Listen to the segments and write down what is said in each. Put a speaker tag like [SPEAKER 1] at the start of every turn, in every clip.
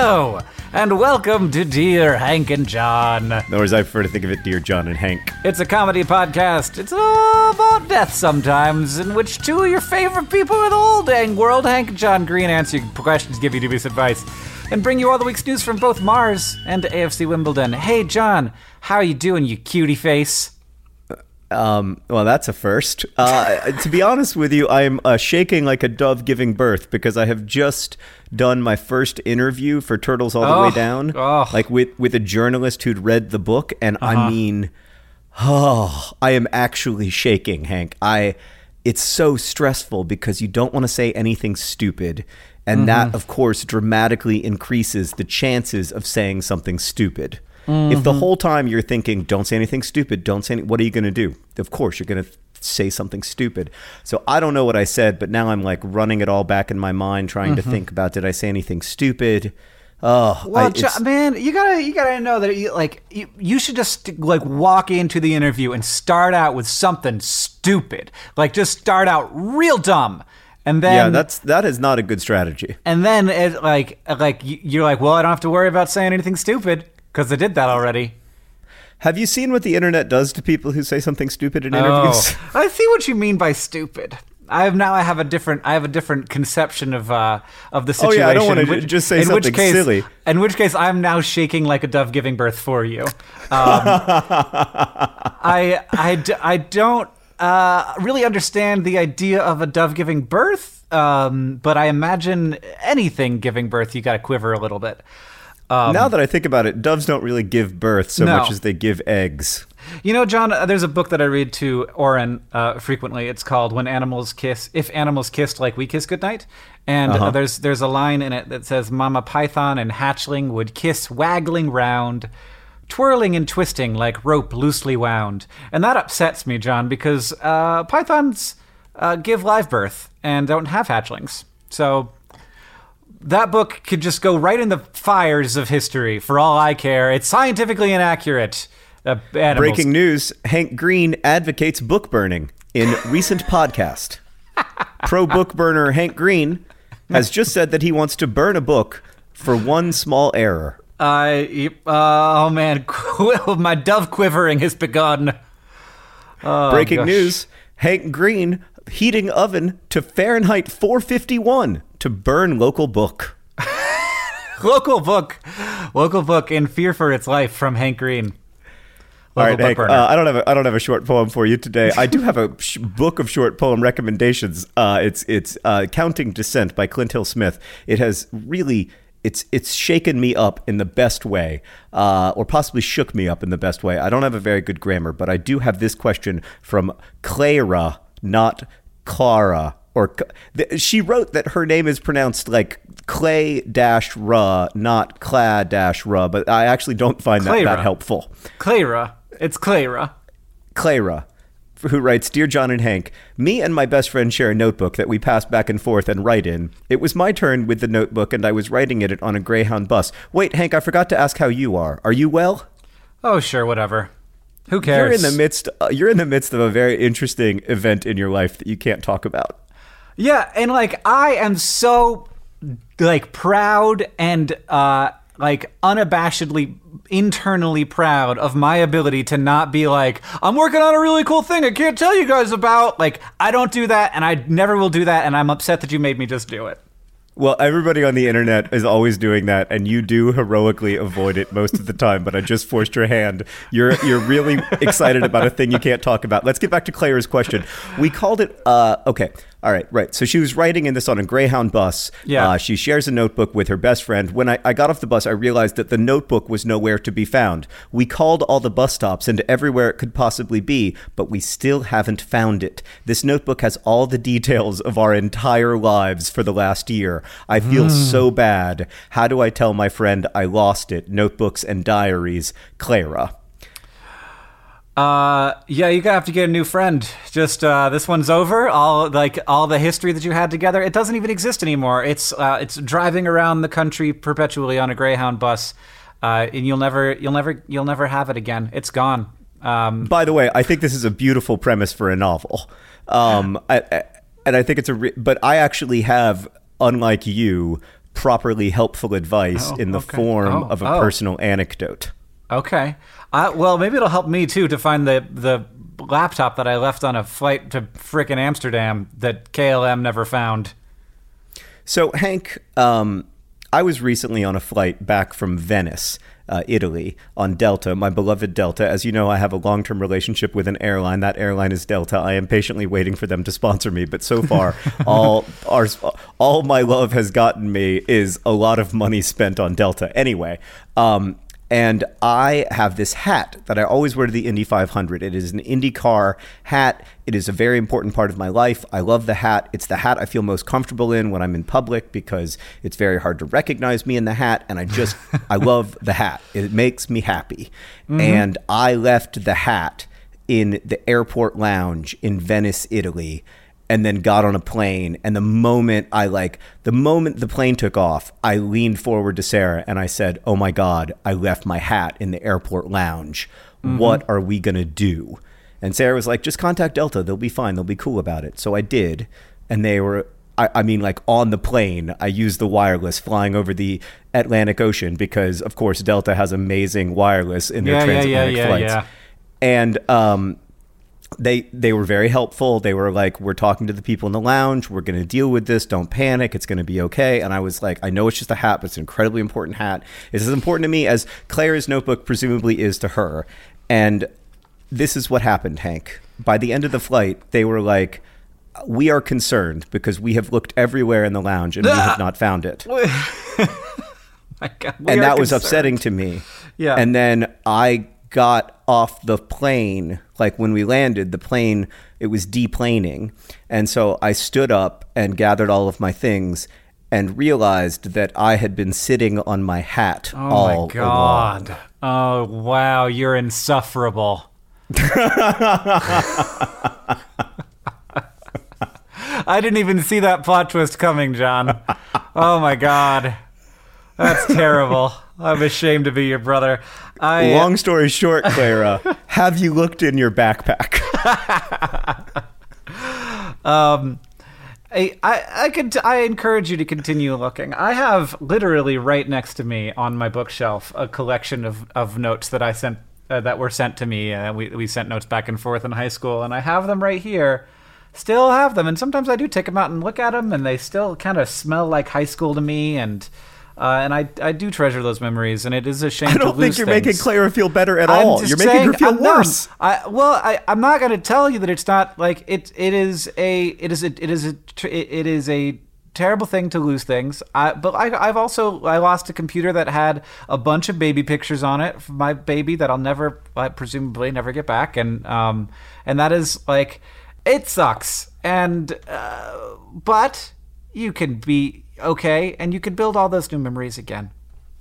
[SPEAKER 1] Hello, and welcome to Dear Hank and John.
[SPEAKER 2] Or as I prefer to think of it, Dear John and Hank.
[SPEAKER 1] It's a comedy podcast. It's all about death sometimes, in which two of your favorite people in the whole dang world, Hank and John Green, answer your questions, give you dubious advice, and bring you all the week's news from both Mars and AFC Wimbledon. Hey, John, how are you doing, you cutie face?
[SPEAKER 2] Um, well, that's a first. Uh, to be honest with you, I'm uh, shaking like a dove giving birth because I have just done my first interview for Turtles All the
[SPEAKER 1] Oh,
[SPEAKER 2] Way Down,
[SPEAKER 1] oh.
[SPEAKER 2] like with with a journalist who'd read the book, and I mean, oh, I am actually shaking, Hank. I, it's so stressful because you don't want to say anything stupid. And that, of course, dramatically increases the chances of saying something stupid. If the mm-hmm. whole time you're thinking, don't say anything stupid, don't say any, what are you going to do? Of course, you're going to say something stupid. So I don't know what I said, but now I'm like running it all back in my mind, trying to mm-hmm. think about did I say anything stupid? Oh,
[SPEAKER 1] Well, Jo- man, you gotta you gotta know that you, like you, you should just like walk into the interview and start out with something stupid, like just start out real dumb, and then
[SPEAKER 2] yeah, that's that is not a good strategy.
[SPEAKER 1] and then it, like like you're like, well, I don't have to worry about saying anything stupid because I did that already.
[SPEAKER 2] Have you seen what the internet does to people who say something stupid in interviews?
[SPEAKER 1] Oh, I see what you mean by stupid. I have now. I have a different. I have a different conception of uh of the situation.
[SPEAKER 2] Oh, yeah, I don't wanna just say
[SPEAKER 1] in which
[SPEAKER 2] something
[SPEAKER 1] case,
[SPEAKER 2] silly.
[SPEAKER 1] In which case, I'm now shaking like a dove giving birth for you. Um, I I d- I don't uh, really understand the idea of a dove giving birth, um, but I imagine anything giving birth, you got to quiver a little bit.
[SPEAKER 2] Now that I think about it, doves don't really give birth so
[SPEAKER 1] Um, No.
[SPEAKER 2] much as they give eggs.
[SPEAKER 1] You know, John, uh, there's a book that I read to Orin uh, frequently. It's called "When Animals Kiss." If animals kissed like we kiss goodnight, and uh there's there's a line in it that says, "Mama Python and hatchling would kiss waggling round." Twirling and twisting like rope loosely wound, and that upsets me, John, because uh, pythons uh, give live birth and don't have hatchlings. So that book could just go right in the fires of history. For all I care, it's scientifically inaccurate. Uh,
[SPEAKER 2] Breaking news Hank Green advocates book burning in recent podcast. Pro book burner Hank Green has just said that he wants to burn a book for one small error.
[SPEAKER 1] I uh, oh man, my dove quivering has begun. Oh,
[SPEAKER 2] Breaking
[SPEAKER 1] gosh.
[SPEAKER 2] news Hank Green heating oven to Fahrenheit 451 to burn local book.
[SPEAKER 1] Local book, local book in fear for its life from Hank Green.
[SPEAKER 2] All
[SPEAKER 1] Local
[SPEAKER 2] right,
[SPEAKER 1] book
[SPEAKER 2] Hank. Uh, I don't have a, I don't have a short poem for you today. I do have a sh- book of short poem recommendations. Uh, it's it's uh, Counting Descent by Clint Hill Smith. It has really it's it's shaken me up in the best way, uh, or possibly shook me up in the best way. I don't have a very good grammar, but I do have this question from Clara, not Clara, or th- she wrote that her name is pronounced like Clay dash Ra, not Cla dash Ra, but I actually don't find that that helpful.
[SPEAKER 1] Clara. It's Clara.
[SPEAKER 2] Clara, who writes Dear John and Hank, me and my best friend share a notebook that we pass back and forth and write in. It was my turn with the notebook, and I was writing it on a Greyhound bus. Wait, Hank, I forgot to ask how you are. Are you well?
[SPEAKER 1] Oh, sure, whatever. Who cares?
[SPEAKER 2] You're in the midst. Uh, you're in the midst of a very interesting event in your life that you can't talk about.
[SPEAKER 1] Yeah, and like I am so like proud and uh like unabashedly internally proud of my ability to not be like I'm working on a really cool thing I can't tell you guys about. Like I don't do that and I never will do that and I'm upset that you made me just do it.
[SPEAKER 2] Well, everybody on the internet is always doing that, and you do heroically avoid it most of the time. But I just forced your hand. You're you're really excited about a thing you can't talk about. Let's get back to Claire's question. We called it. Uh, okay, all right, right. So she was writing in this on a Greyhound bus.
[SPEAKER 1] Yeah.
[SPEAKER 2] Uh, she shares a notebook with her best friend. When I, I got off the bus, I realized that the notebook was nowhere to be found. We called all the bus stops and everywhere it could possibly be, but we still haven't found it. This notebook has all the details of our entire lives for the last year. I feel so bad. How do I tell my friend I lost it? Notebooks and diaries. Clara.
[SPEAKER 1] Uh, yeah, you gotta have to get a new friend. Just uh, this one's over. All like all the history that you had together, it doesn't even exist anymore. It's uh, it's driving around the country perpetually on a Greyhound bus, uh, and you'll never you'll never you'll never have it again. It's gone. Um,
[SPEAKER 2] By the way, I think this is a beautiful premise for a novel. Um, I, I- and I think it's a. Re- but I actually have, unlike you, properly helpful advice
[SPEAKER 1] Oh,
[SPEAKER 2] in the
[SPEAKER 1] okay.
[SPEAKER 2] form
[SPEAKER 1] Oh,
[SPEAKER 2] of a
[SPEAKER 1] oh.
[SPEAKER 2] personal anecdote.
[SPEAKER 1] okay. Uh, well, maybe it'll help me too to find the the laptop that I left on a flight to frickin' Amsterdam that KLM never found.
[SPEAKER 2] So, Hank, um, I was recently on a flight back from Venice, uh, Italy, on Delta, my beloved Delta. As you know, I have a long term relationship with an airline. That airline is Delta. I am patiently waiting for them to sponsor me, but so far, all our, all my love has gotten me is a lot of money spent on Delta. Anyway, um, and I have this hat that I always wear to the Indy 500. It is an IndyCar hat. It is a very important part of my life. I love the hat. It's the hat I feel most comfortable in when I'm in public because it's very hard to recognize me in the hat. And I just, I love the hat. It makes me happy. Mm-hmm. And I left the hat in the airport lounge in Venice, Italy and then got on a plane. And the moment i like the moment the plane took off i leaned forward to sarah and i said oh my god i left my hat in the airport lounge. What are we going to do? And sarah was like just contact delta. They'll be fine. They'll be cool about it. So i did. And they were I, I mean like on the plane i used the wireless flying over the atlantic ocean because of course delta has amazing wireless in their
[SPEAKER 1] Yeah, yeah, yeah,
[SPEAKER 2] transatlantic
[SPEAKER 1] yeah,
[SPEAKER 2] flights.
[SPEAKER 1] yeah.
[SPEAKER 2] and um they they were very helpful. They were like, "We're talking to the people in the lounge. We're going to deal with this. Don't panic. It's going to be okay." And I was like, "I know it's just a hat, but it's an incredibly important hat. It's as important to me as Claire's notebook presumably is to her." And this is what happened, Hank. By the end of the flight, they were like, "We are concerned because we have looked everywhere in the lounge and we have ah. not found it."
[SPEAKER 1] My God,
[SPEAKER 2] and that was upsetting to me.
[SPEAKER 1] Yeah.
[SPEAKER 2] And then I got off the plane, like when we landed, the plane it was deplaning, and so I stood up and gathered all of my things and realized that I had been sitting on my hat
[SPEAKER 1] Oh
[SPEAKER 2] all
[SPEAKER 1] my
[SPEAKER 2] along.
[SPEAKER 1] god. Oh wow, you're insufferable. I didn't even see that plot twist coming, John. Oh my god. That's terrible. I'm ashamed to be your brother. I
[SPEAKER 2] Long story short, Clara, have you looked in your backpack?
[SPEAKER 1] Um, I, I, I could, I encourage you to continue looking. I have literally right next to me on my bookshelf a collection of, of notes that I sent, uh, that were sent to me. Uh, we, we sent notes back and forth in high school, and I have them right here. Still have them, and sometimes I do take them out and look at them, and they still kind of smell like high school to me, and uh, and I, I do treasure those memories, and it is a shame
[SPEAKER 2] I don't think you're
[SPEAKER 1] things.
[SPEAKER 2] making Clara feel better at
[SPEAKER 1] I'm
[SPEAKER 2] all. You're making her feel
[SPEAKER 1] I'm not-
[SPEAKER 2] worse.
[SPEAKER 1] I, well, I, I'm not going to tell you that it's not like it. It is a. It is a. It is a. It is a terrible thing to lose things. I, but I, I've also I lost a computer that had a bunch of baby pictures on it. For my baby that I'll never, I presumably never get back, and um, and that is like. it sucks, and uh, but you can be okay, and you can build all those new memories again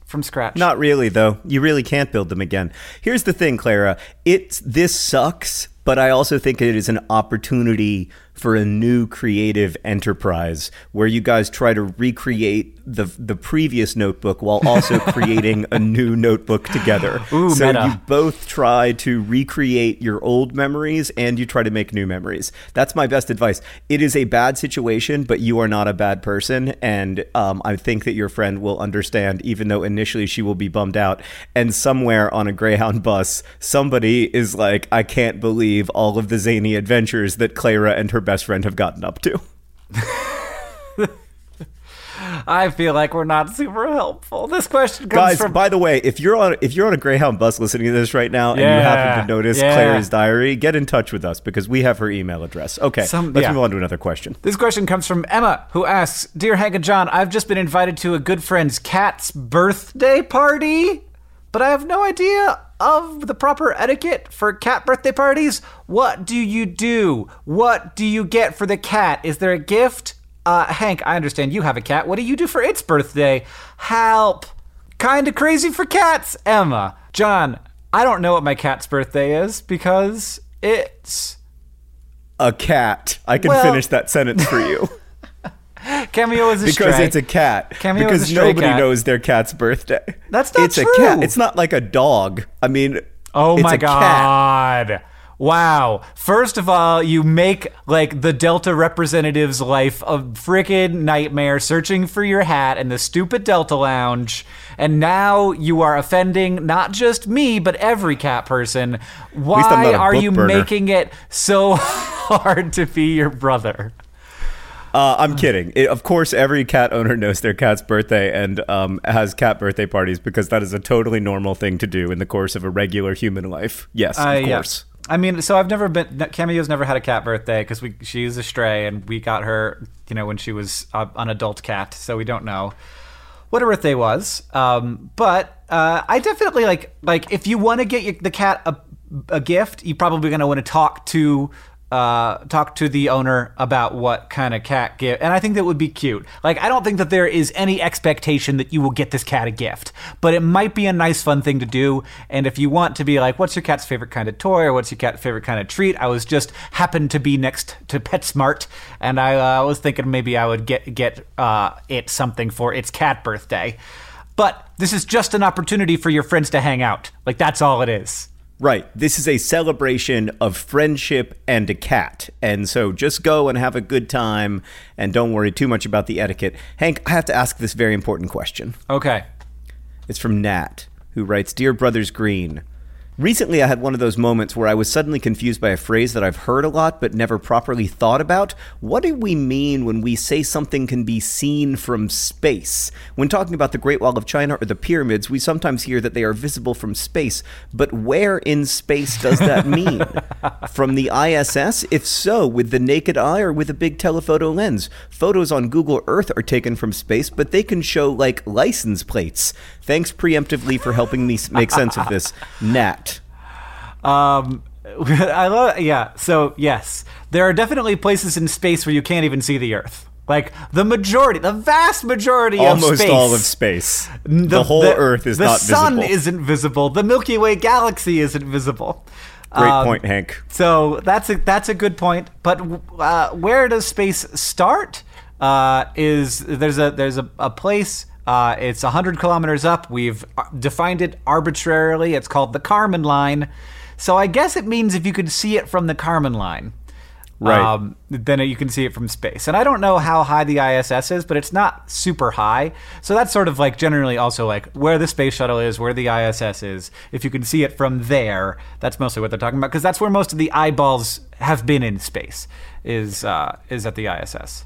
[SPEAKER 1] from scratch.
[SPEAKER 2] Not really, though. You really can't build them again. Here's the thing, Clara. It's this sucks, but I also think it is an opportunity for a new creative enterprise where you guys try to recreate the the previous notebook while also creating a new notebook together.
[SPEAKER 1] Ooh,
[SPEAKER 2] so
[SPEAKER 1] meta.
[SPEAKER 2] you both try to recreate your old memories and you try to make new memories. That's my best advice. It is a bad situation, but you are not a bad person, and um, I think that your friend will understand, even though initially she will be bummed out. And somewhere on a Greyhound bus, somebody is like, "I can't believe all of the zany adventures that Clara and her best friend have gotten up to."
[SPEAKER 1] I feel like we're not super helpful. This question comes
[SPEAKER 2] Guys,
[SPEAKER 1] from
[SPEAKER 2] by the way, if you're on if you're on a Greyhound bus listening to this right now and you happen to notice
[SPEAKER 1] yeah.
[SPEAKER 2] Clara's diary, get in touch with us because we have her email address. Okay,
[SPEAKER 1] Some-
[SPEAKER 2] let's
[SPEAKER 1] yeah.
[SPEAKER 2] move on to another question.
[SPEAKER 1] This question comes from Emma, who asks Dear Hank and John, I've just been invited to a good friend's cat's birthday party, but I have no idea of the proper etiquette for cat birthday parties. What do you do? What do you get for the cat? Is there a gift? Uh, Hank, I understand you have a cat. What do you do for its birthday? Help! Kinda crazy for cats, Emma. John, I don't know what my cat's birthday is because it's
[SPEAKER 2] A cat. I can
[SPEAKER 1] Well-
[SPEAKER 2] finish that sentence for you
[SPEAKER 1] Cameo is a
[SPEAKER 2] because it's a cat.
[SPEAKER 1] Cameo is
[SPEAKER 2] because
[SPEAKER 1] a stray
[SPEAKER 2] nobody
[SPEAKER 1] cat.
[SPEAKER 2] knows their cat's birthday.
[SPEAKER 1] That's not
[SPEAKER 2] it's
[SPEAKER 1] true.
[SPEAKER 2] It's a cat. It's not like a dog. I mean,
[SPEAKER 1] Oh
[SPEAKER 2] it's
[SPEAKER 1] my
[SPEAKER 2] a cat.
[SPEAKER 1] god. Wow. First of all, you make like the Delta representative's life a freaking nightmare searching for your hat in the stupid Delta lounge. And now you are offending not just me, but every cat person. Why are you
[SPEAKER 2] burner.
[SPEAKER 1] making it so hard to be your brother?
[SPEAKER 2] Uh, I'm kidding. It, of course, every cat owner knows their cat's birthday and um, has cat birthday parties because that is a totally normal thing to do in the course of a regular human life. Yes,
[SPEAKER 1] Uh,
[SPEAKER 2] of
[SPEAKER 1] yeah.
[SPEAKER 2] course.
[SPEAKER 1] I mean, so I've never been. Cameo's never had a cat birthday because we she's a stray and we got her, you know, when she was an adult cat. So we don't know what her birthday was. Um, but uh, I definitely like like if you want to get your, the cat a, a gift, you're probably going to want to talk to. Uh, talk to the owner about what kind of cat gift, and I think that would be cute. Like, I don't think that there is any expectation that you will get this cat a gift, but it might be a nice, fun thing to do. And if you want to be like, what's your cat's favorite kind of toy, or what's your cat's favorite kind of treat? I was just happened to be next to PetSmart, and I uh, was thinking maybe I would get get uh, it something for its cat birthday. But this is just an opportunity for your friends to hang out. Like that's all it is.
[SPEAKER 2] Right. This is a celebration of friendship and a cat. And so just go and have a good time and don't worry too much about the etiquette. Hank, I have to ask this very important question.
[SPEAKER 1] Okay.
[SPEAKER 2] It's from Nat, who writes Dear Brothers Green. Recently, I had one of those moments where I was suddenly confused by a phrase that I've heard a lot but never properly thought about. What do we mean when we say something can be seen from space? When talking about the Great Wall of China or the pyramids, we sometimes hear that they are visible from space, but where in space does that mean? from the ISS? If so, with the naked eye or with a big telephoto lens? Photos on Google Earth are taken from space, but they can show like license plates. Thanks preemptively for helping me make sense of this, Nat.
[SPEAKER 1] Um, I love. Yeah. So yes, there are definitely places in space where you can't even see the Earth. Like the majority, the vast majority of
[SPEAKER 2] Almost
[SPEAKER 1] space.
[SPEAKER 2] all of space. The, whole Earth is not visible.
[SPEAKER 1] the sun isn't visible. The Milky Way galaxy isn't visible.
[SPEAKER 2] Great
[SPEAKER 1] Um,
[SPEAKER 2] point, Hank.
[SPEAKER 1] So that's a that's a good point. But uh, where does space start? Uh, is there's a there's a, a place. Uh, it's hundred kilometers up. We've uh, defined it arbitrarily. It's called the Kármán line. So I guess it means if you could see it from the Kármán line,
[SPEAKER 2] Right.
[SPEAKER 1] um, then you can see it from space. And I don't know how high the ISS is, but it's not super high. So that's sort of like generally also like where the space shuttle is, where the ISS is. If you can see it from there, that's mostly what they're talking about because that's where most of the eyeballs have been in space. Is uh, is at the ISS.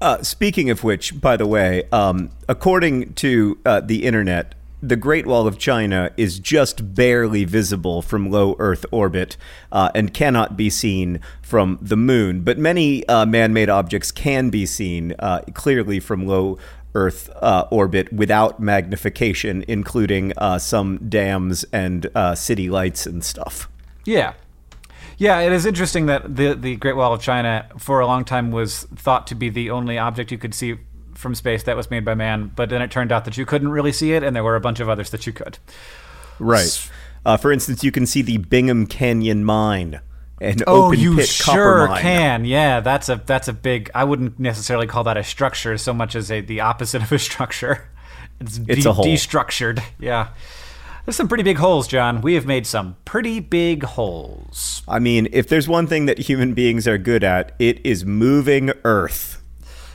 [SPEAKER 2] Uh, speaking of which, by the way, um, according to uh, the internet, the Great Wall of China is just barely visible from low Earth orbit uh, and cannot be seen from the moon. But many uh, man made objects can be seen uh, clearly from low Earth uh, orbit without magnification, including uh, some dams and uh, city lights and stuff.
[SPEAKER 1] Yeah. Yeah, it is interesting that the the Great Wall of China for a long time was thought to be the only object you could see from space that was made by man, but then it turned out that you couldn't really see it, and there were a bunch of others that you could.
[SPEAKER 2] Right. Uh, for instance, you can see the Bingham Canyon mine. An
[SPEAKER 1] oh,
[SPEAKER 2] open
[SPEAKER 1] you
[SPEAKER 2] pit
[SPEAKER 1] sure
[SPEAKER 2] copper mine.
[SPEAKER 1] can. Yeah, that's a that's a big. I wouldn't necessarily call that a structure so much as a the opposite of a structure. It's,
[SPEAKER 2] It's
[SPEAKER 1] de-
[SPEAKER 2] a hole.
[SPEAKER 1] destructured. Yeah, there's some pretty big holes, John. We have made some pretty big holes.
[SPEAKER 2] I mean, if there's one thing that human beings are good at, it is moving Earth.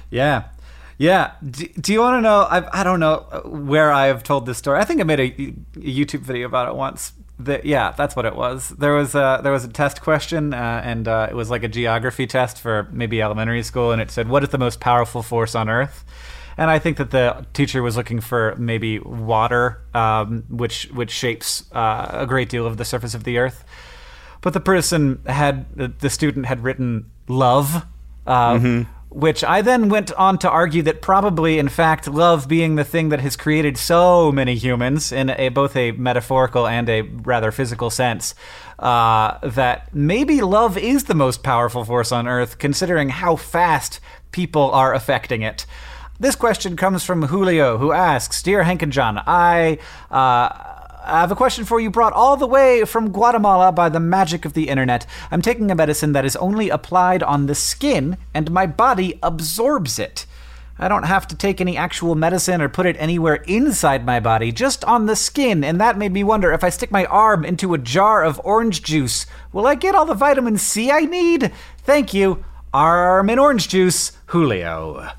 [SPEAKER 1] Yeah. Yeah. Do, do you want to know? I've, I don't know where I have told this story. I think I made a, a YouTube video about it once. That, yeah, that's what it was. There was a, there was a test question, uh, and uh, it was like a geography test for maybe elementary school, and it said, "What is the most powerful force on Earth?" And I think that the teacher was looking for maybe water, um, which which shapes uh, a great deal of the surface of the Earth. But the person had the student had written love uh, which i then went on to argue that probably in fact love being the thing that has created so many humans in a both a metaphorical and a rather physical sense uh, that maybe love is the most powerful force on earth considering how fast people are affecting it this question comes from Julio, who asks Dear Hank and John, I, uh, I have a question for you brought all the way from Guatemala by the magic of the internet. I'm taking a medicine that is only applied on the skin, and my body absorbs it. I don't have to take any actual medicine or put it anywhere inside my body, just on the skin, and that made me wonder if I stick my arm into a jar of orange juice, will I get all the vitamin C I need? Thank you. Arm in orange juice, Julio.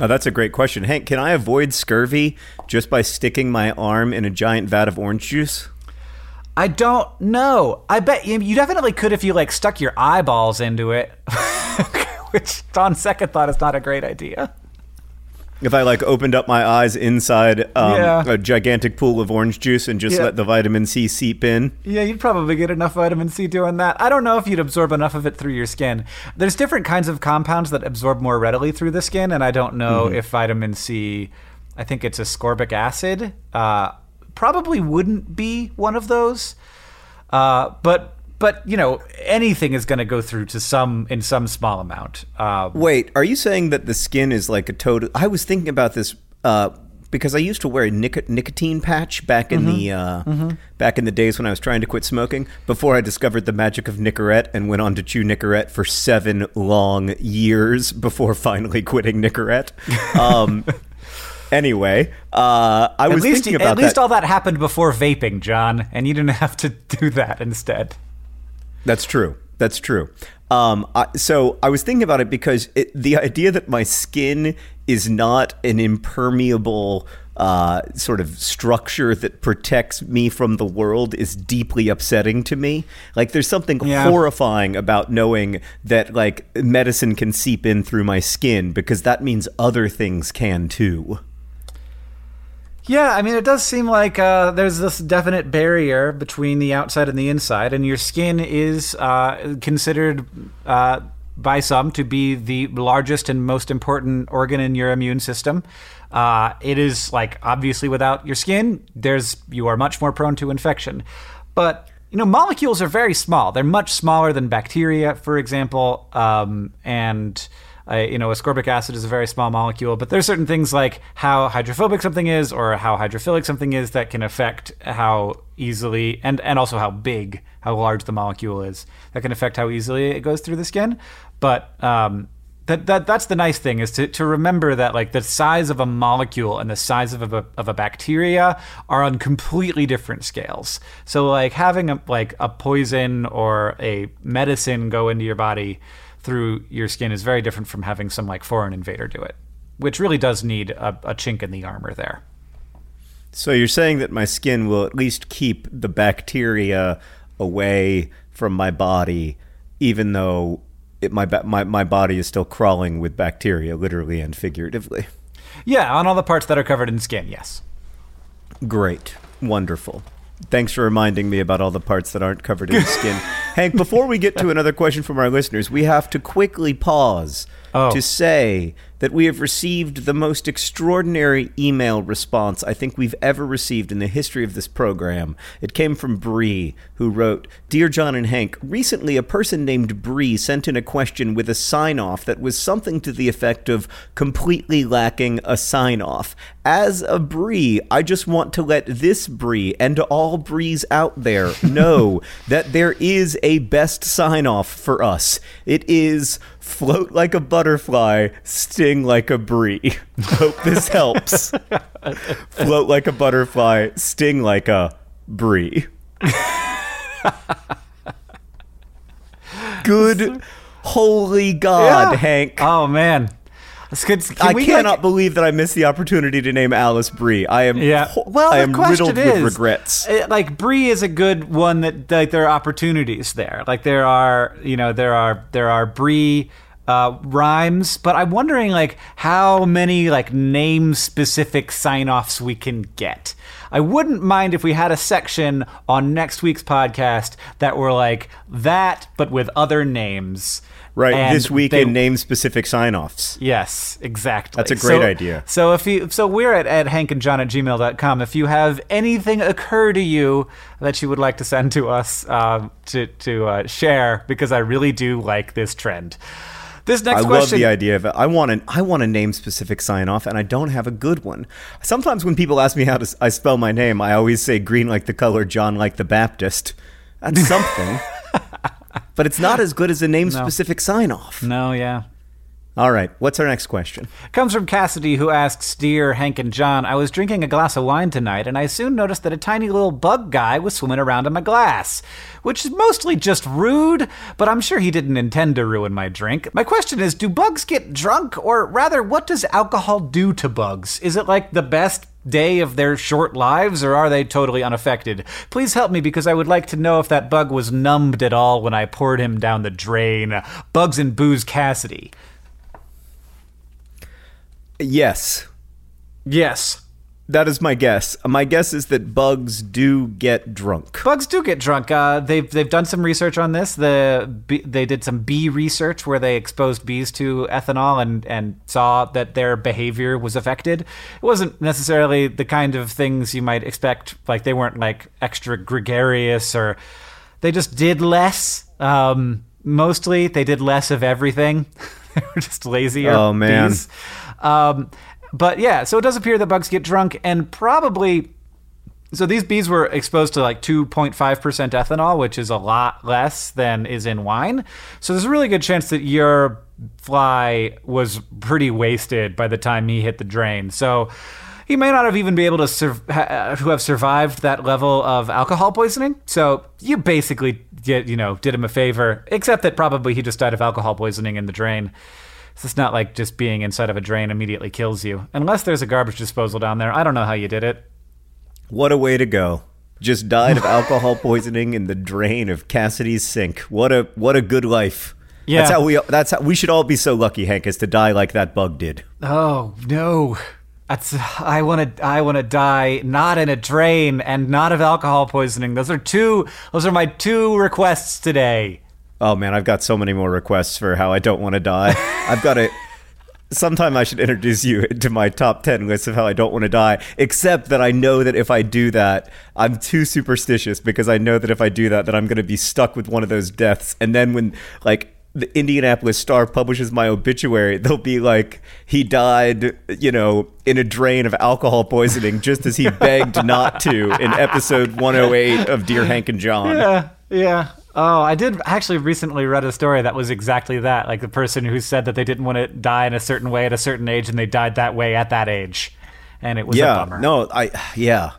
[SPEAKER 2] Oh, that's a great question. Hank, can I avoid scurvy just by sticking my arm in a giant vat of orange juice?
[SPEAKER 1] I don't know. I bet you, you definitely could if you like stuck your eyeballs into it, which on second thought is not a great idea.
[SPEAKER 2] If I like opened up my eyes inside um,
[SPEAKER 1] Yeah.
[SPEAKER 2] a gigantic pool of orange juice and just
[SPEAKER 1] Yeah.
[SPEAKER 2] let the vitamin C seep in,
[SPEAKER 1] Yeah, you'd probably get enough vitamin C doing that. I don't know if you'd absorb enough of it through your skin. There's different kinds of compounds that absorb more readily through the skin, and I don't know if vitamin C, I think it's ascorbic acid, uh, probably wouldn't be one of those. Uh, but but you know anything is going to go through to some in some small amount. Uh,
[SPEAKER 2] Wait, are you saying that the skin is like a total? I was thinking about this uh, because I used to wear a nic- nicotine patch back in the uh, back in the days when I was trying to quit smoking. Before I discovered the magic of Nicorette and went on to chew Nicorette for seven long years before finally quitting Nicorette. Um, anyway, uh, I
[SPEAKER 1] At
[SPEAKER 2] was
[SPEAKER 1] least,
[SPEAKER 2] thinking about
[SPEAKER 1] at least
[SPEAKER 2] that.
[SPEAKER 1] all that happened before vaping, John, and you didn't have to do that instead.
[SPEAKER 2] That's true. That's true. Um, I, so I was thinking about it because it, the idea that my skin is not an impermeable uh, sort of structure that protects me from the world is deeply upsetting to me. Like, there's something
[SPEAKER 1] Yeah.
[SPEAKER 2] horrifying about knowing that like medicine can seep in through my skin because that means other things can too.
[SPEAKER 1] Yeah, I mean, it does seem like uh, there's this definite barrier between the outside and the inside, and your skin is uh, considered uh, by some to be the largest and most important organ in your immune system. Uh, it is like obviously without your skin, there's you are much more prone to infection, but you know molecules are very small. They're much smaller than bacteria, for example, um, and you know, ascorbic acid is a very small molecule, but there's certain things like how hydrophobic something is or how hydrophilic something is that can affect how easily and and also how big, how large the molecule is. That can affect how easily it goes through the skin. But um, that, that that's the nice thing is to, to remember that like the size of a molecule and the size of a of a bacteria are on completely different scales. So like having a like a poison or a medicine go into your body through your skin is very different from having some like foreign invader do it, which really does need a, a chink in the armor there.
[SPEAKER 2] So you're saying that my skin will at least keep the bacteria away from my body, even though it, my, my my body is still crawling with bacteria, literally and figuratively.
[SPEAKER 1] Yeah, on all the parts that are covered in skin, yes.
[SPEAKER 2] Great, wonderful. Thanks for reminding me about all the parts that aren't covered in skin. Hank, before we get to another question from our listeners, we have to quickly pause
[SPEAKER 1] Oh.
[SPEAKER 2] to say that we have received the most extraordinary email response I think we've ever received in the history of this program. It came from Bree, who wrote Dear John and Hank, recently a person named Bree sent in a question with a sign off that was something to the effect of completely lacking a sign off. As a Bree, I just want to let this Bree and all Brees out there know that there is a best sign off for us. It is float like a butterfly, sting like a brie. Hope this helps. float like a butterfly, sting like a brie. Good holy God,
[SPEAKER 1] Yeah.
[SPEAKER 2] Hank.
[SPEAKER 1] Oh man, Can
[SPEAKER 2] I
[SPEAKER 1] we,
[SPEAKER 2] cannot
[SPEAKER 1] like-
[SPEAKER 2] believe that I missed the opportunity to name Alice Brie. I am
[SPEAKER 1] Yeah. Well,
[SPEAKER 2] I am riddled
[SPEAKER 1] is,
[SPEAKER 2] with regrets.
[SPEAKER 1] uh, Like Brie is a good one that like there are opportunities there. Like there are, you know, there are there are Brie uh, rhymes, but I'm wondering like how many like name specific sign offs we can get. I wouldn't mind if we had a section on next week's podcast that were like that, but with other names.
[SPEAKER 2] Right,
[SPEAKER 1] And
[SPEAKER 2] this week
[SPEAKER 1] they-
[SPEAKER 2] in name specific sign offs.
[SPEAKER 1] Yes, exactly.
[SPEAKER 2] That's a great
[SPEAKER 1] So-
[SPEAKER 2] idea.
[SPEAKER 1] So if you so we're at, at hankandjohn at gmail.com. If you have anything occur to you that you would like to send to us um, to to uh, share, because I really do like this trend. This next
[SPEAKER 2] I love the idea of it. I want an I want a name specific sign off, and I don't have a good one. Sometimes when people ask me how to I spell my name, I always say green like the color, John like the Baptist. That's something, but it's not as good as a name specific sign off.
[SPEAKER 1] No, yeah.
[SPEAKER 2] All right, what's our next question?
[SPEAKER 1] Comes from Cassidy, who asks Dear Hank and John, I was drinking a glass of wine tonight, and I soon noticed that a tiny little bug guy was swimming around in my glass, which is mostly just rude, but I'm sure he didn't intend to ruin my drink. My question is Do bugs get drunk, or rather, what does alcohol do to bugs? Is it like the best day of their short lives, or are they totally unaffected? Please help me because I would like to know if that bug was numbed at all when I poured him down the drain. Bugs and booze Cassidy.
[SPEAKER 2] Yes,
[SPEAKER 1] Yes.
[SPEAKER 2] That is my guess. My guess is that bugs do get drunk.
[SPEAKER 1] Bugs do get drunk. Uh, they've they've done some research on this. The bee, they did some bee research where they exposed bees to ethanol and and saw that their behavior was affected. It wasn't necessarily the kind of things you might expect. Like they weren't like extra gregarious or they just did less. Um, mostly they did less of everything. they were just lazier.
[SPEAKER 2] Oh, man.
[SPEAKER 1] bees. Um, but yeah, so it does appear that bugs get drunk and probably so these bees were exposed to like 2.5% ethanol, which is a lot less than is in wine. So there's a really good chance that your fly was pretty wasted by the time he hit the drain. So he may not have even been able to, sur- ha- uh, to have survived that level of alcohol poisoning. So you basically get, you know, did him a favor, except that probably he just died of alcohol poisoning in the drain. So it's not like just being inside of a drain immediately kills you. Unless there's a garbage disposal down there. I don't know how you did it.
[SPEAKER 2] What a way to go. Just died of alcohol poisoning in the drain of Cassidy's sink. What a what a good life.
[SPEAKER 1] Yeah.
[SPEAKER 2] That's how we that's how we should all be so lucky, Hank, as to die like that bug did.
[SPEAKER 1] Oh no. That's I want to I want to die not in a drain and not of alcohol poisoning. Those are two those are my two requests today.
[SPEAKER 2] Oh man, I've got so many more requests for how I don't want to die. I've got to sometime I should introduce you to my top 10 list of how I don't want to die, except that I know that if I do that, I'm too superstitious because I know that if I do that that I'm going to be stuck with one of those deaths and then when like the Indianapolis Star publishes my obituary, they'll be like, he died, you know, in a drain of alcohol poisoning, just as he begged not to in episode 108 of Dear Hank and John.
[SPEAKER 1] Yeah, yeah. Oh, I did actually recently read a story that was exactly that. Like the person who said that they didn't want to die in a certain way at a certain age, and they died that way at that age, and it was a
[SPEAKER 2] yeah,
[SPEAKER 1] bummer.
[SPEAKER 2] no, I yeah.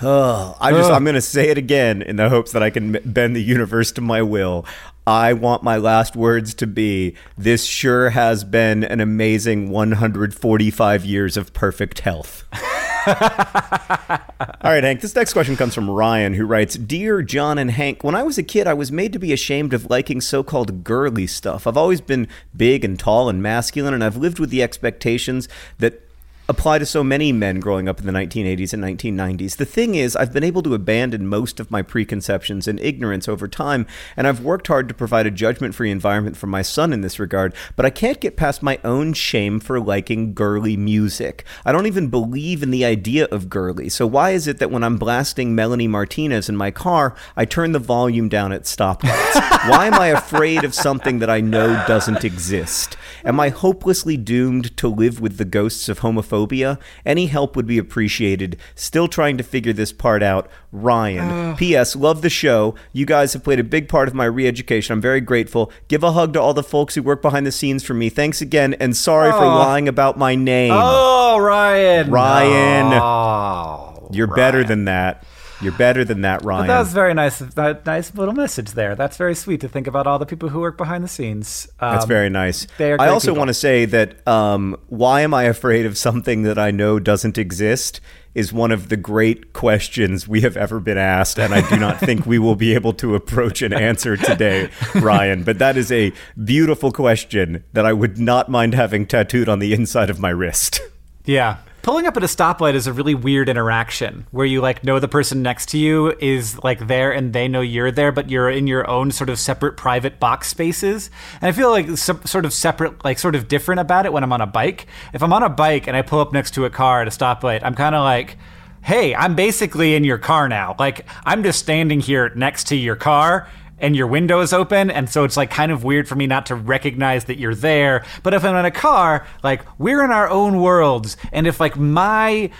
[SPEAKER 2] Oh, I just. I'm gonna say it again in the hopes that I can bend the universe to my will. I want my last words to be: This sure has been an amazing 145 years of perfect health. All right, Hank. This next question comes from Ryan, who writes Dear John and Hank, when I was a kid, I was made to be ashamed of liking so called girly stuff. I've always been big and tall and masculine, and I've lived with the expectations that apply to so many men growing up in the 1980s and 1990s. The thing is, I've been able to abandon most of my preconceptions and ignorance over time, and I've worked hard to provide a judgment free environment for my son in this regard, but I can't get past my own shame for liking girly music. I don't even believe in the idea of girly, so why is it that when I'm blasting Melanie Martinez in my car, I turn the volume down at stoplights? why am I afraid of something that I know doesn't exist? Am I hopelessly doomed to live with the ghosts of homophobia? Any help would be appreciated. Still trying to figure this part out. Ryan. P.S. Love the show. You guys have played a big part of my re education. I'm very grateful. Give a hug to all the folks who work behind the scenes for me. Thanks again, and sorry for
[SPEAKER 1] Oh.
[SPEAKER 2] lying about my name.
[SPEAKER 1] Oh, Ryan.
[SPEAKER 2] Ryan.
[SPEAKER 1] Oh,
[SPEAKER 2] You're better than that. You're better than that, Ryan.
[SPEAKER 1] That was very nice. That nice little message there. That's very sweet to think about all the people who work behind the scenes. Um,
[SPEAKER 2] That's very nice.
[SPEAKER 1] they are
[SPEAKER 2] I also
[SPEAKER 1] people.
[SPEAKER 2] want to say that um, why am I afraid of something that I know doesn't exist is one of the great questions we have ever been asked, and I do not think we will be able to approach an answer today, Ryan. But that is a beautiful question that I would not mind having tattooed on the inside of my wrist.
[SPEAKER 1] Yeah. Pulling up at a stoplight is a really weird interaction where you like know the person next to you is like there and they know you're there, but you're in your own sort of separate private box spaces. And I feel like sort of separate, like sort of different about it when I'm on a bike. If I'm on a bike and I pull up next to a car at a stoplight, I'm kind of like, hey, I'm basically in your car now. Like I'm just standing here next to your car and your window is open and so it's like kind of weird for me not to recognize that you're there. But if i'm in a car like we're in our own worlds and if like my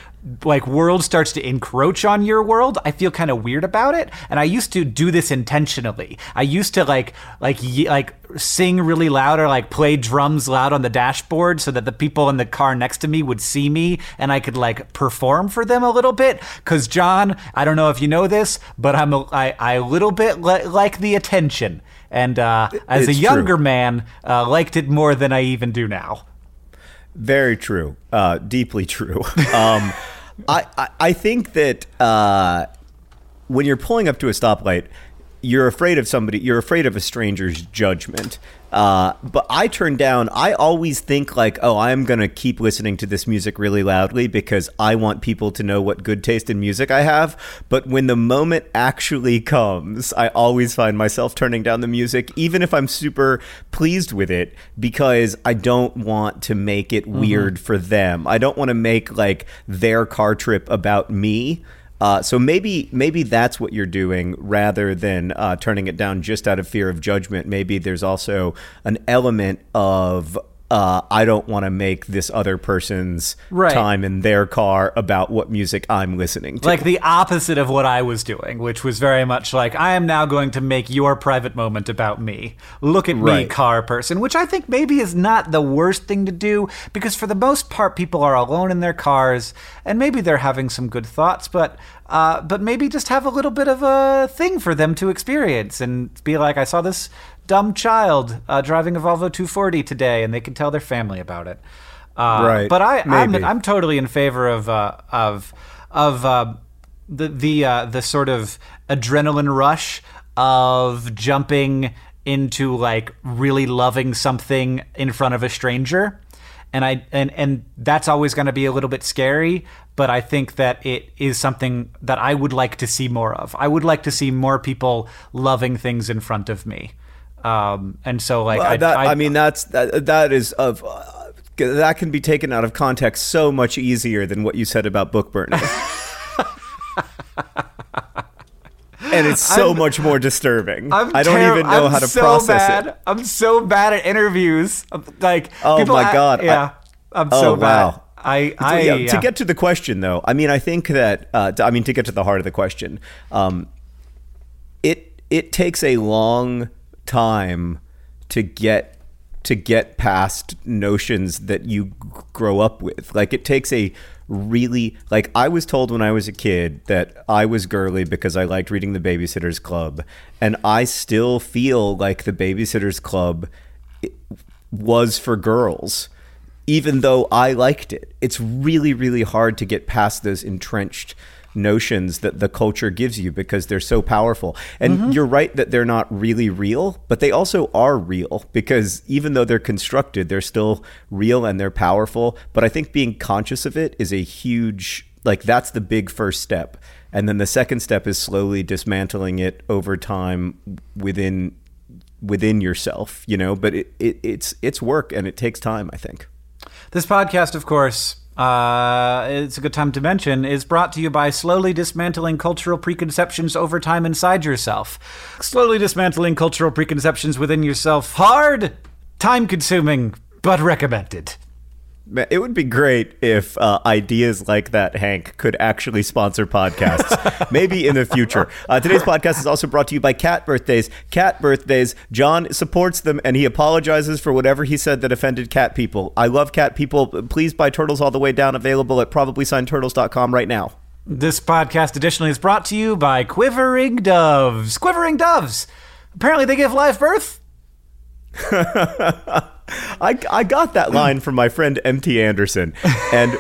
[SPEAKER 1] like world starts to encroach on your world i feel kind of weird about it. And i used to do this intentionally. I used to like like like sing really loud or like play drums loud on the dashboard so that the people in the car next to me would see me and i could like perform for them a little bit. Because john i don't know if you know this but i'm a, I, I a little bit li- like the attention. And uh, as a younger
[SPEAKER 2] true.
[SPEAKER 1] man uh, liked it more than i even do now
[SPEAKER 2] Very true. Uh, deeply true. Um, I, I I think that uh, when you're pulling up to a stoplight, you're afraid of somebody. You're afraid of a stranger's judgment. Uh, but I turn down. I always think like, oh, I'm gonna keep listening to this music really loudly because I want people to know what good taste in music I have. But when the moment actually comes, I always find myself turning down the music, even if I'm super pleased with it, because I don't want to make it weird for them. I don't want to make like their car trip about me. Uh, so maybe maybe that's what you're doing rather than uh, turning it down just out of fear of judgment. Maybe there's also an element of uh, I don't want to make this other person's
[SPEAKER 1] Right.
[SPEAKER 2] time in their car about what music I'm listening to.
[SPEAKER 1] like the opposite of what I was doing, which was very much like I am now going to make your private moment about me. Look at me, car person, which I think maybe is not the worst thing to do because for the most part people are alone in their cars and maybe they're having some good thoughts, but uh, but maybe just have a little bit of a thing for them to experience and be like, I saw this dumb child uh, driving a Volvo 240 today, and they can tell their family about it. Uh,
[SPEAKER 2] Right.
[SPEAKER 1] But I, I'm, I'm totally in favor of uh, of of uh, the the uh, the sort of adrenaline rush of jumping into like really loving something in front of a stranger. And I and and that's always going to be a little bit scary, but I think that it is something that I would like to see more of. I would like to see more people loving things in front of me. Um, and so like
[SPEAKER 2] Uh,
[SPEAKER 1] I,
[SPEAKER 2] that, I, mean, that's that, that is of uh, that can be taken out of context so much easier than what you said about book burning. and it's so much more disturbing.
[SPEAKER 1] I'm
[SPEAKER 2] I don't
[SPEAKER 1] terri-
[SPEAKER 2] even know
[SPEAKER 1] I'm
[SPEAKER 2] how to
[SPEAKER 1] so
[SPEAKER 2] process
[SPEAKER 1] bad.
[SPEAKER 2] it.
[SPEAKER 1] I'm so bad at interviews. Like,
[SPEAKER 2] Oh my God.
[SPEAKER 1] Yeah, I'm so
[SPEAKER 2] Oh,
[SPEAKER 1] bad.
[SPEAKER 2] wow.
[SPEAKER 1] I, I,
[SPEAKER 2] yeah,
[SPEAKER 1] yeah.
[SPEAKER 2] To get to the question, though, I mean, I think that uh, I mean to get to the heart of the question, um, it it takes a long time to get to get past notions that you grow up with. Like it takes a really like I was told when I was a kid that I was girly because I liked reading the Babysitters Club, and I still feel like the Babysitters Club was for girls even though I liked it. It's really, really hard to get past those entrenched notions that the culture gives you because they're so powerful. And mm-hmm. you're right that they're not really real, but they also are real because even though they're constructed, they're still real and they're powerful. But I think being conscious of it is a huge like that's the big first step. And then the second step is slowly dismantling it over time within within yourself, you know, but it, it it's it's work and it takes time, I think.
[SPEAKER 1] This podcast, of course, uh, it's a good time to mention, is brought to you by slowly dismantling cultural preconceptions over time inside yourself. Slowly dismantling cultural preconceptions within yourself. Hard, time consuming, but recommended.
[SPEAKER 2] It would be great if uh, ideas like that, Hank, could actually sponsor podcasts. Maybe in the future. Uh, today's podcast is also brought to you by Cat Birthdays. Cat Birthdays. John supports them and he apologizes for whatever he said that offended cat people. I love cat people. Please buy Turtles All the Way Down, available at probablyscientturtles.com right now.
[SPEAKER 1] This podcast additionally is brought to you by Quivering Doves. Quivering Doves. Apparently, they give live birth.
[SPEAKER 2] I, I got that line from my friend MT Anderson, and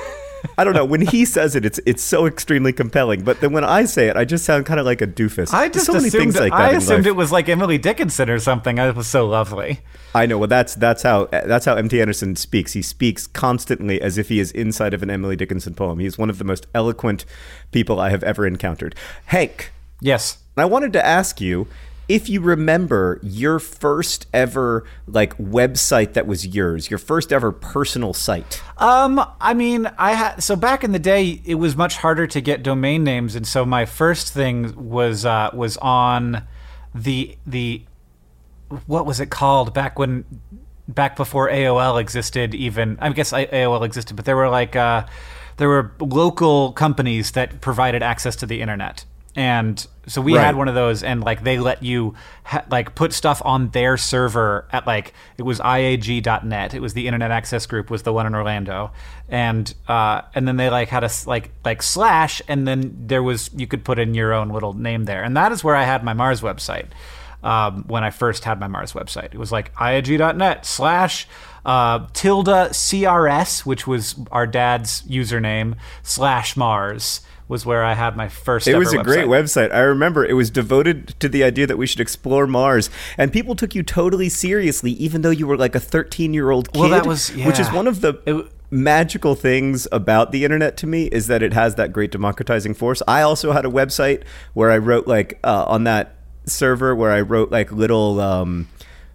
[SPEAKER 2] I don't know when he says it, it's it's so extremely compelling. But then when I say it, I just sound kind of like a doofus.
[SPEAKER 1] I just so many assumed, things like that. I assumed it was like Emily Dickinson or something. It was so lovely.
[SPEAKER 2] I know. Well, that's that's how that's how MT Anderson speaks. He speaks constantly as if he is inside of an Emily Dickinson poem. He's one of the most eloquent people I have ever encountered. Hank.
[SPEAKER 1] Yes.
[SPEAKER 2] I wanted to ask you if you remember your first ever like website that was yours, your first ever personal site.
[SPEAKER 1] Um, I mean, I had so back in the day, it was much harder to get domain names, and so my first thing was uh, was on the the what was it called back when back before AOL existed. Even I guess AOL existed, but there were like uh, there were local companies that provided access to the internet and so we right. had one of those and like they let you ha- like put stuff on their server at like it was iag.net it was the internet access group was the one in orlando. And uh, and then they like had a like like slash and then there was you could put in your own little name there. And that is where i had my mars website um, when i first had my mars website. It was like iag.net slash uh, tilde crs which was our dad's username slash mars was where I had my first.
[SPEAKER 2] It was a
[SPEAKER 1] website.
[SPEAKER 2] great website. I remember it was devoted to the idea that we should explore Mars, and people took you totally seriously, even though you were like a 13 year old kid.
[SPEAKER 1] Well, that was yeah.
[SPEAKER 2] which is one of the. It, magical things about the internet to me is that it has that great democratizing force. I also had a website where I wrote like uh, on that server where I wrote like little um,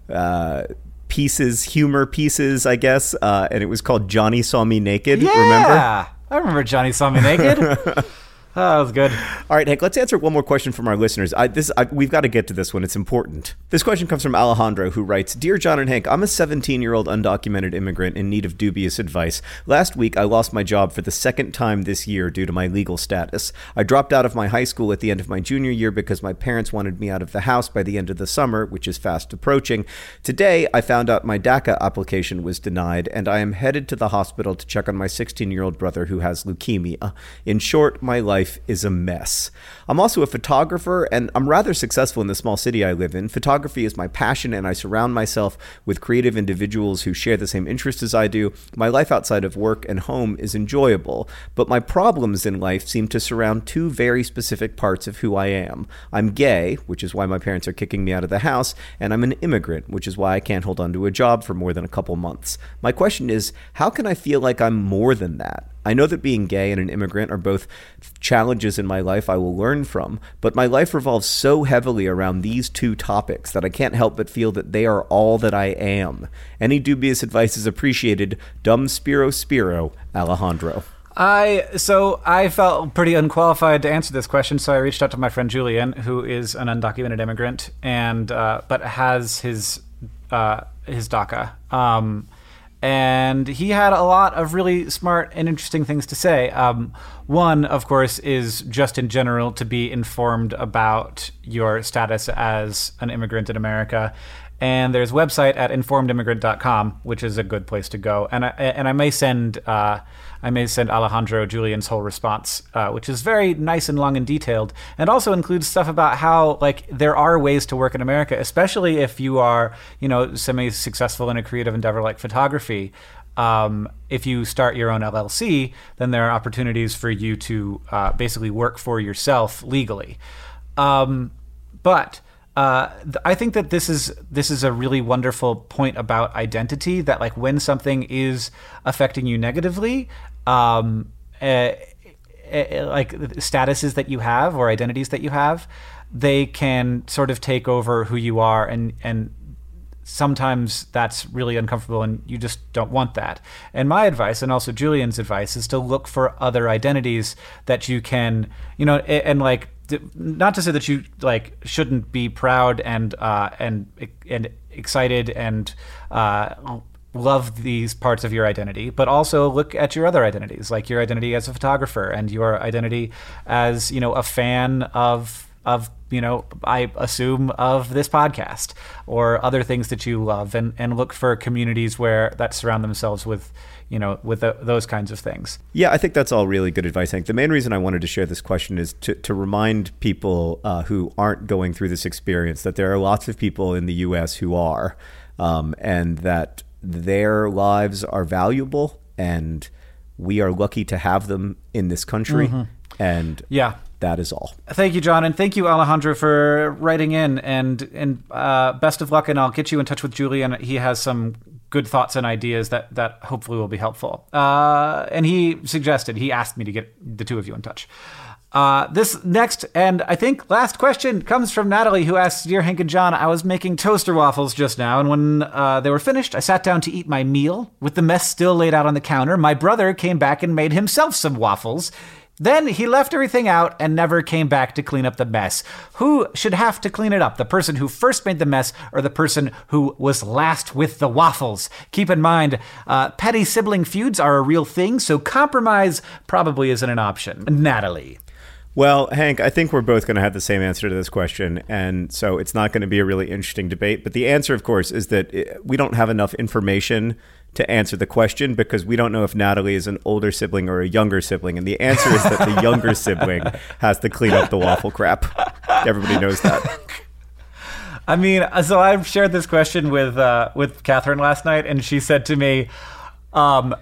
[SPEAKER 2] uh, pieces, humor pieces, I guess, uh, and it was called Johnny Saw Me Naked.
[SPEAKER 1] Yeah,
[SPEAKER 2] remember?
[SPEAKER 1] I remember Johnny Saw Me Naked. Oh, that was good.
[SPEAKER 2] All right, Hank, let's answer one more question from our listeners. I, this, I, we've got to get to this one. It's important. This question comes from Alejandro, who writes Dear John and Hank, I'm a 17 year old undocumented immigrant in need of dubious advice. Last week, I lost my job for the second time this year due to my legal status. I dropped out of my high school at the end of my junior year because my parents wanted me out of the house by the end of the summer, which is fast approaching. Today, I found out my DACA application was denied, and I am headed to the hospital to check on my 16 year old brother who has leukemia. In short, my life life is a mess. I'm also a photographer, and I'm rather successful in the small city I live in. Photography is my passion, and I surround myself with creative individuals who share the same interests as I do. My life outside of work and home is enjoyable, but my problems in life seem to surround two very specific parts of who I am. I'm gay, which is why my parents are kicking me out of the house, and I'm an immigrant, which is why I can't hold on to a job for more than a couple months. My question is how can I feel like I'm more than that? I know that being gay and an immigrant are both challenges in my life I will learn from, but my life revolves so heavily around these two topics that I can't help but feel that they are all that I am. Any dubious advice is appreciated. Dum Spiro Spero, Alejandro.
[SPEAKER 1] I so I felt pretty unqualified to answer this question, so I reached out to my friend Julian, who is an undocumented immigrant and uh, but has his uh, his DACA. Um, and he had a lot of really smart and interesting things to say. Um, one, of course, is just in general to be informed about your status as an immigrant in America. And there's a website at informedimmigrant.com, which is a good place to go. And I, and I may send uh, I may send Alejandro Julian's whole response, uh, which is very nice and long and detailed, and also includes stuff about how like there are ways to work in America, especially if you are you know semi-successful in a creative endeavor like photography. um, if you start your own LLC, then there are opportunities for you to uh, basically work for yourself legally. Um, but uh, th- I think that this is this is a really wonderful point about identity. That like when something is affecting you negatively, um, uh, uh, like statuses that you have or identities that you have, they can sort of take over who you are and and sometimes that's really uncomfortable and you just don't want that. And my advice, and also Julian's advice, is to look for other identities that you can, you know, and, and like, not to say that you like shouldn't be proud and uh, and and excited and uh, love these parts of your identity, but also look at your other identities, like your identity as a photographer and your identity as you know a fan of of you know I assume of this podcast or other things that you love, and and look for communities where that surround themselves with you know with the, those kinds of things.
[SPEAKER 2] Yeah, I think that's all really good advice. I think the main reason I wanted to share this question is to to remind people uh, who aren't going through this experience that there are lots of people in the U.S. who are, um, and that their lives are valuable and we are lucky to have them in this country. Mm-hmm. And
[SPEAKER 1] yeah,
[SPEAKER 2] that is all.
[SPEAKER 1] Thank you, John, and thank you, Alejandro, for writing in. And and uh, best of luck. And I'll get you in touch with Julian. He has some good thoughts and ideas that that hopefully will be helpful. Uh, and he suggested he asked me to get the two of you in touch. Uh, this next and I think last question comes from Natalie, who asks, "Dear Hank and John, I was making toaster waffles just now, and when uh, they were finished, I sat down to eat my meal with the mess still laid out on the counter. My brother came back and made himself some waffles." Then he left everything out and never came back to clean up the mess. Who should have to clean it up? The person who first made the mess or the person who was last with the waffles? Keep in mind, uh, petty sibling feuds are a real thing, so compromise probably isn't an option. Natalie.
[SPEAKER 2] Well, Hank, I think we're both going to have the same answer to this question. And so it's not going to be a really interesting debate. But the answer, of course, is that uh, we don't have enough information to answer the question because we don't know if Natalie is an older sibling or a younger sibling. And the answer is that the younger sibling has to clean up the waffle crap. Everybody knows that.
[SPEAKER 1] I mean, so I shared this question with uh, with Catherine last night, and she said to me, um,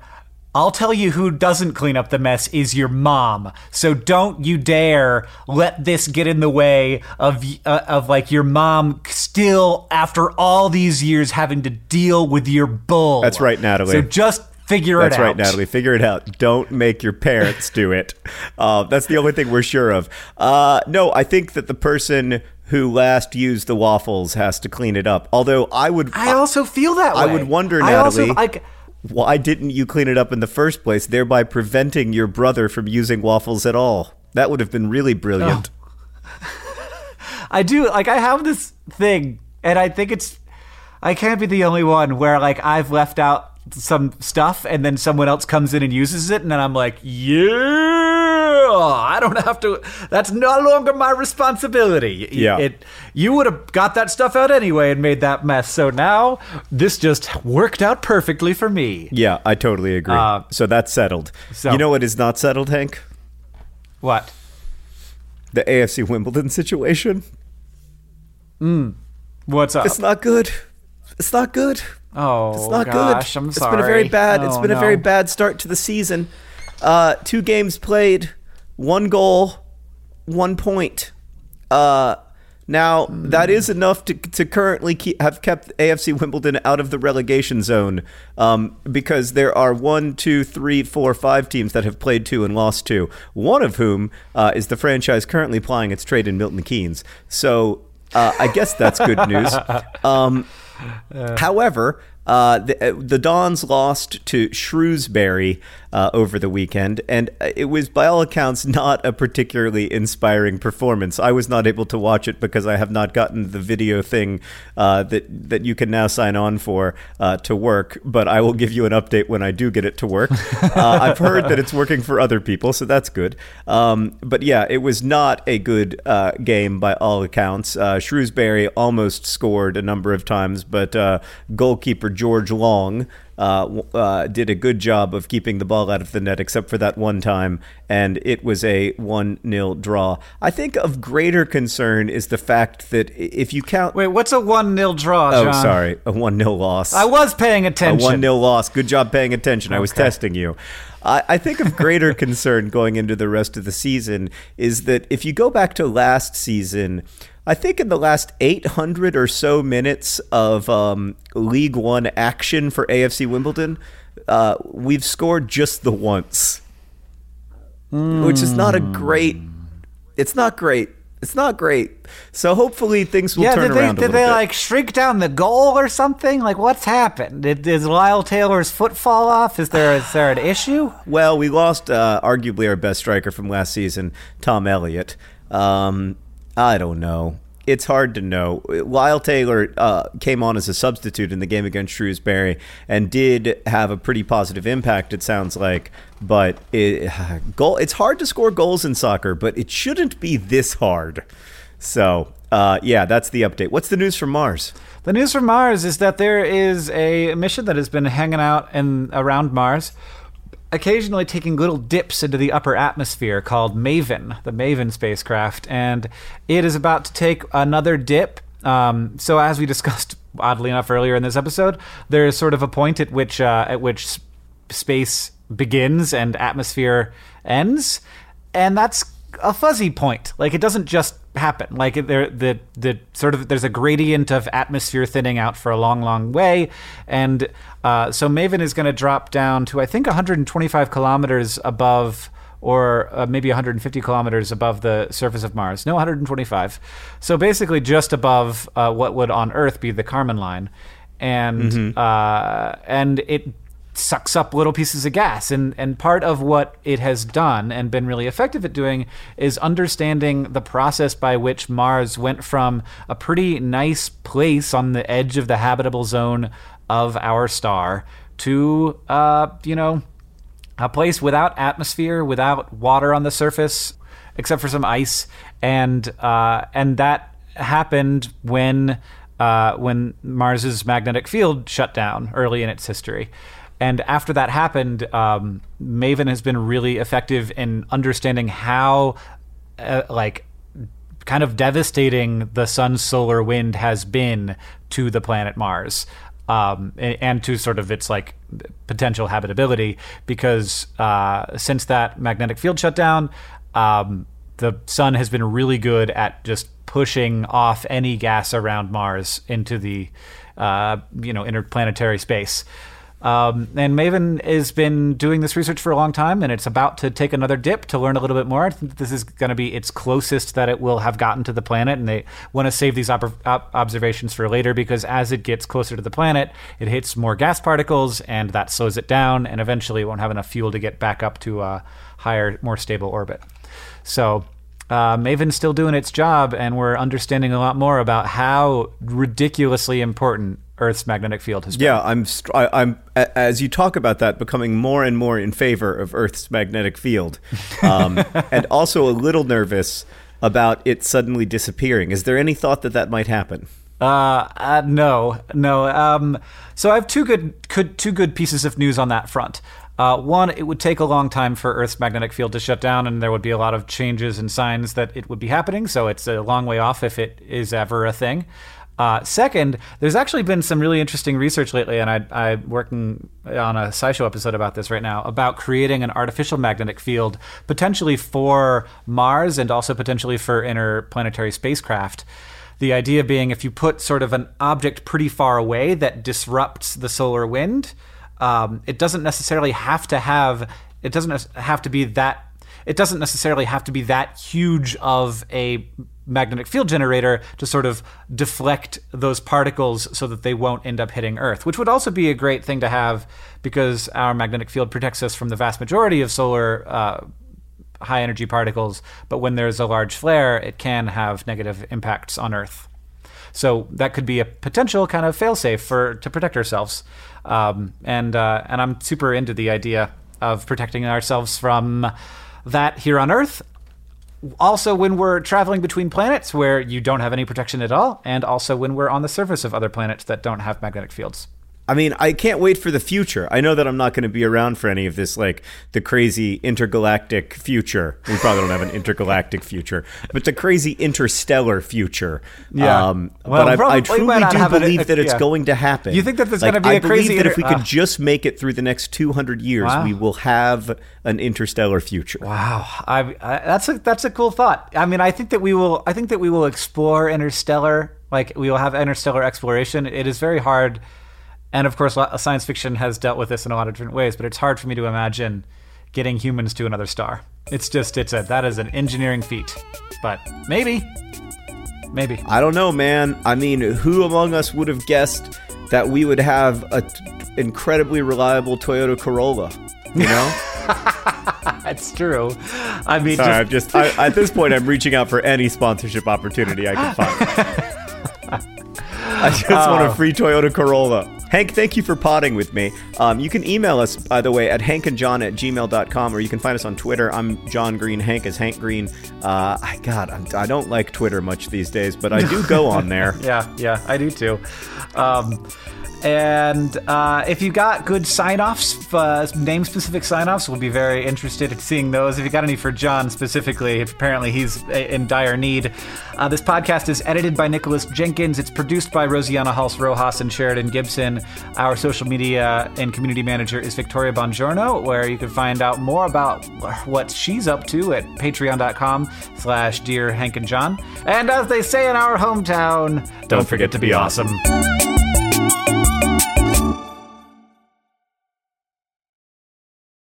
[SPEAKER 1] I'll tell you who doesn't clean up the mess is your mom. So don't you dare let this get in the way of uh, of like your mom still after all these years having to deal with your bull.
[SPEAKER 2] That's right, Natalie.
[SPEAKER 1] So just figure
[SPEAKER 2] that's
[SPEAKER 1] it out.
[SPEAKER 2] That's right, Natalie. Figure it out. Don't make your parents do it. Uh, that's the only thing we're sure of. Uh, no, I think that the person who last used the waffles has to clean it up. Although I would,
[SPEAKER 1] I also feel that way.
[SPEAKER 2] I would wonder, Natalie. I also, like, why didn't you clean it up in the first place, thereby preventing your brother from using waffles at all? That would have been really brilliant.
[SPEAKER 1] Oh. I do like I have this thing, and I think it's I can't be the only one where like I've left out some stuff and then someone else comes in and uses it and then I'm like, yeah, I don't have to. That's no longer my responsibility.
[SPEAKER 2] Yeah.
[SPEAKER 1] It, you would have got that stuff out anyway and made that mess. So now this just worked out perfectly for me.
[SPEAKER 2] Yeah, I totally agree. Uh, so that's settled. So, you know what is not settled, Hank?
[SPEAKER 1] What?
[SPEAKER 2] The AFC Wimbledon situation.
[SPEAKER 1] Mm. What's up?
[SPEAKER 2] It's not good. It's not good.
[SPEAKER 1] Oh,
[SPEAKER 2] it's not
[SPEAKER 1] gosh,
[SPEAKER 2] good.
[SPEAKER 1] I'm
[SPEAKER 2] it's
[SPEAKER 1] sorry.
[SPEAKER 2] been a very bad.
[SPEAKER 1] Oh,
[SPEAKER 2] it's been
[SPEAKER 1] no.
[SPEAKER 2] a very bad start to the season. Uh, two games played, one goal, one point. Uh, now mm. that is enough to to currently keep, have kept AFC Wimbledon out of the relegation zone, um, because there are one, two, three, four, five teams that have played two and lost two. One of whom uh, is the franchise currently plying its trade in Milton Keynes. So uh, I guess that's good news. Um, However, uh, the, uh, the Dons lost to Shrewsbury uh, over the weekend, and it was, by all accounts, not a particularly inspiring performance. I was not able to watch it because I have not gotten the video thing uh, that that you can now sign on for uh, to work. But I will give you an update when I do get it to work. Uh, I've heard that it's working for other people, so that's good. Um, but yeah, it was not a good uh, game by all accounts. Shrewsbury almost scored a number of times, but goalkeeper George Long uh, uh, did a good job of keeping the ball out of the net, except for that one time, and it was a 1 0 draw. I think of greater concern is the fact that if you count.
[SPEAKER 1] Wait, what's a 1 0 draw?
[SPEAKER 2] Oh, sorry. A 1 0 loss.
[SPEAKER 1] I was paying attention.
[SPEAKER 2] A 1 0 loss. Good job paying attention. I was testing you. I, I think of greater concern going into the rest of the season is that if you go back to last season, I think in the last 800 or so minutes of um, League One action for AFC Wimbledon, uh, we've scored just the once, which is not a great. It's not great. It's not great. So hopefully things will
[SPEAKER 1] Yeah,
[SPEAKER 2] turn
[SPEAKER 1] did they
[SPEAKER 2] around
[SPEAKER 1] did they
[SPEAKER 2] bit.
[SPEAKER 1] like shrink down the goal or something? Like what's happened? Did, did Lyle Taylor's foot fall off? Is there is there an issue?
[SPEAKER 2] Well, we lost uh, arguably our best striker from last season, Tom Elliott. Um, I don't know. It's hard to know. Lyle Taylor uh, came on as a substitute in the game against Shrewsbury and did have a pretty positive impact. It sounds like, but it, goal. It's hard to score goals in soccer, but it shouldn't be this hard. So, uh, yeah, that's the update. What's the news from Mars?
[SPEAKER 1] The news from Mars is that there is a mission that has been hanging out in around Mars, occasionally taking little dips into the upper atmosphere called Maven, the Maven spacecraft, and it is about to take another dip. Um, so, as we discussed oddly enough earlier in this episode, there is sort of a point at which uh, at which space begins and atmosphere ends, and that's a fuzzy point. Like it doesn't just happen. Like there, the the sort of there's a gradient of atmosphere thinning out for a long, long way, and uh, so Maven is going to drop down to I think 125 kilometers above. Or uh, maybe 150 kilometers above the surface of Mars. No, 125. So basically, just above uh, what would on Earth be the Kármán line, and uh, and it sucks up little pieces of gas and and part of what it has done and been really effective at doing is understanding the process by which Mars went from a pretty nice place on the edge of the habitable zone of our star to uh you know a place without atmosphere, without water on the surface, except for some ice, and uh, and that happened when uh, when Mars's magnetic field shut down early in its history. And after that happened, um, Maven has been really effective in understanding how, uh, like, kind of devastating the sun's solar wind has been to the planet Mars. Um, and to sort of its like potential habitability, because uh, since that magnetic field shutdown, um, the sun has been really good at just pushing off any gas around Mars into the uh, you know interplanetary space. Um, and Maven has been doing this research for a long time, and it's about to take another dip to learn a little bit more. I think this is going to be its closest that it will have gotten to the planet, and they want to save these op- op- observations for later because as it gets closer to the planet, it hits more gas particles, and that slows it down, and eventually it won't have enough fuel to get back up to a higher, more stable orbit. So uh, Maven's still doing its job, and we're understanding a lot more about how ridiculously important Earth's magnetic field has been.
[SPEAKER 2] Yeah, I'm. str- I, I'm as you talk about that, becoming more and more in favor of Earth's magnetic field, um, and also a little nervous about it suddenly disappearing. Is there any thought that that might happen?
[SPEAKER 1] Uh, uh no, no. Um, so I have two good, good, two good pieces of news on that front. Uh, one, it would take a long time for Earth's magnetic field to shut down, and there would be a lot of changes and signs that it would be happening. So it's a long way off if it is ever a thing. Uh, second, there's actually been some really interesting research lately, and I, I'm working on a SciShow episode about this right now about creating an artificial magnetic field potentially for Mars and also potentially for interplanetary spacecraft. The idea being if you put sort of an object pretty far away that disrupts the solar wind, um, it doesn't necessarily have to have it doesn't have to be that it doesn't necessarily have to be that huge of a magnetic field generator to sort of deflect those particles so that they won't end up hitting Earth, which would also be a great thing to have because our magnetic field protects us from the vast majority of solar uh, high energy particles. But when there's a large flare, it can have negative impacts on Earth. So that could be a potential kind of failsafe for to protect ourselves. Um, and uh, and I'm super into the idea of protecting ourselves from that here on Earth. Also, when we're traveling between planets where you don't have any protection at all, and also when we're on the surface of other planets that don't have magnetic fields.
[SPEAKER 2] I mean, I can't wait for the future. I know that I'm not going to be around for any of this, like the crazy intergalactic future. We probably don't have an intergalactic future, but the crazy interstellar future.
[SPEAKER 1] Yeah.
[SPEAKER 2] Um,
[SPEAKER 1] Well,
[SPEAKER 2] but I,
[SPEAKER 1] probably-
[SPEAKER 2] I truly do believe
[SPEAKER 1] a-
[SPEAKER 2] that it's
[SPEAKER 1] yeah.
[SPEAKER 2] going to happen.
[SPEAKER 1] You think that there's
[SPEAKER 2] Like,
[SPEAKER 1] gonna be
[SPEAKER 2] I
[SPEAKER 1] a crazy I
[SPEAKER 2] believe that
[SPEAKER 1] inter-
[SPEAKER 2] if we could
[SPEAKER 1] uh.
[SPEAKER 2] just make it through the next 200 years,
[SPEAKER 1] Wow.
[SPEAKER 2] we will have an interstellar future.
[SPEAKER 1] Wow, I, I, that's a that's a cool thought. I mean, I think that we will. I think that we will explore interstellar. Like we will have interstellar exploration. It is very hard, and of course, science fiction has dealt with this in a lot of different ways. But it's hard for me to imagine getting humans to another star. It's just it's a that is an engineering feat. But maybe, maybe.
[SPEAKER 2] I don't know, man. I mean, who among us would have guessed that we would have a t- incredibly reliable Toyota Corolla? You know?
[SPEAKER 1] That's true. I mean,
[SPEAKER 2] Sorry,
[SPEAKER 1] just,
[SPEAKER 2] I'm just I, at this point, I'm reaching out for any sponsorship opportunity I can find. I just want
[SPEAKER 1] Oh.
[SPEAKER 2] a free Toyota Corolla. Hank, thank you for potting with me. Um, you can email us, by the way, at hankandjohn at gmail.com, or you can find us on Twitter. I'm John Green. Hank is Hank Green. Uh, I, God, I'm, I don't like Twitter much these days, but I do go on there.
[SPEAKER 1] Yeah, yeah, I do too. Um, and uh, if you got good sign-offs, uh, name-specific sign-offs, we'll be very interested in seeing those. If you got any for John specifically, if apparently he's uh, in dire need. Uh, this podcast is edited by Nicholas Jenkins. It's produced by Rosiana Halse Rojas and Sheridan Gibson. Our social media and community manager is Victoria Bongiorno, where you can find out more about what she's up to at patreon.com slash dear Hank and John. And as they say in our hometown, don't forget to be awesome.